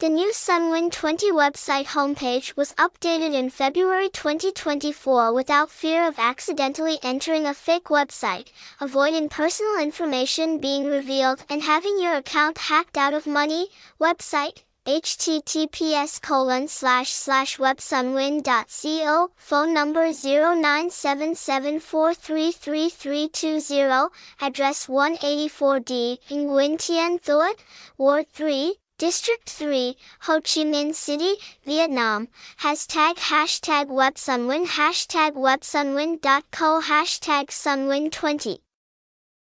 The new Sunwin 20 website homepage was updated in February 2024 without fear of accidentally entering a fake website, avoiding personal information being revealed and having your account hacked out of money. Website https colon slash slash websunwin.co phone number 0977433320 address 184D in Nguyen Thien Thuat, Ward 3 District 3, Ho Chi Minh City, Vietnam. Hashtag hashtag WebSunwin hashtag WebSunwin.co hashtag Sunwin20.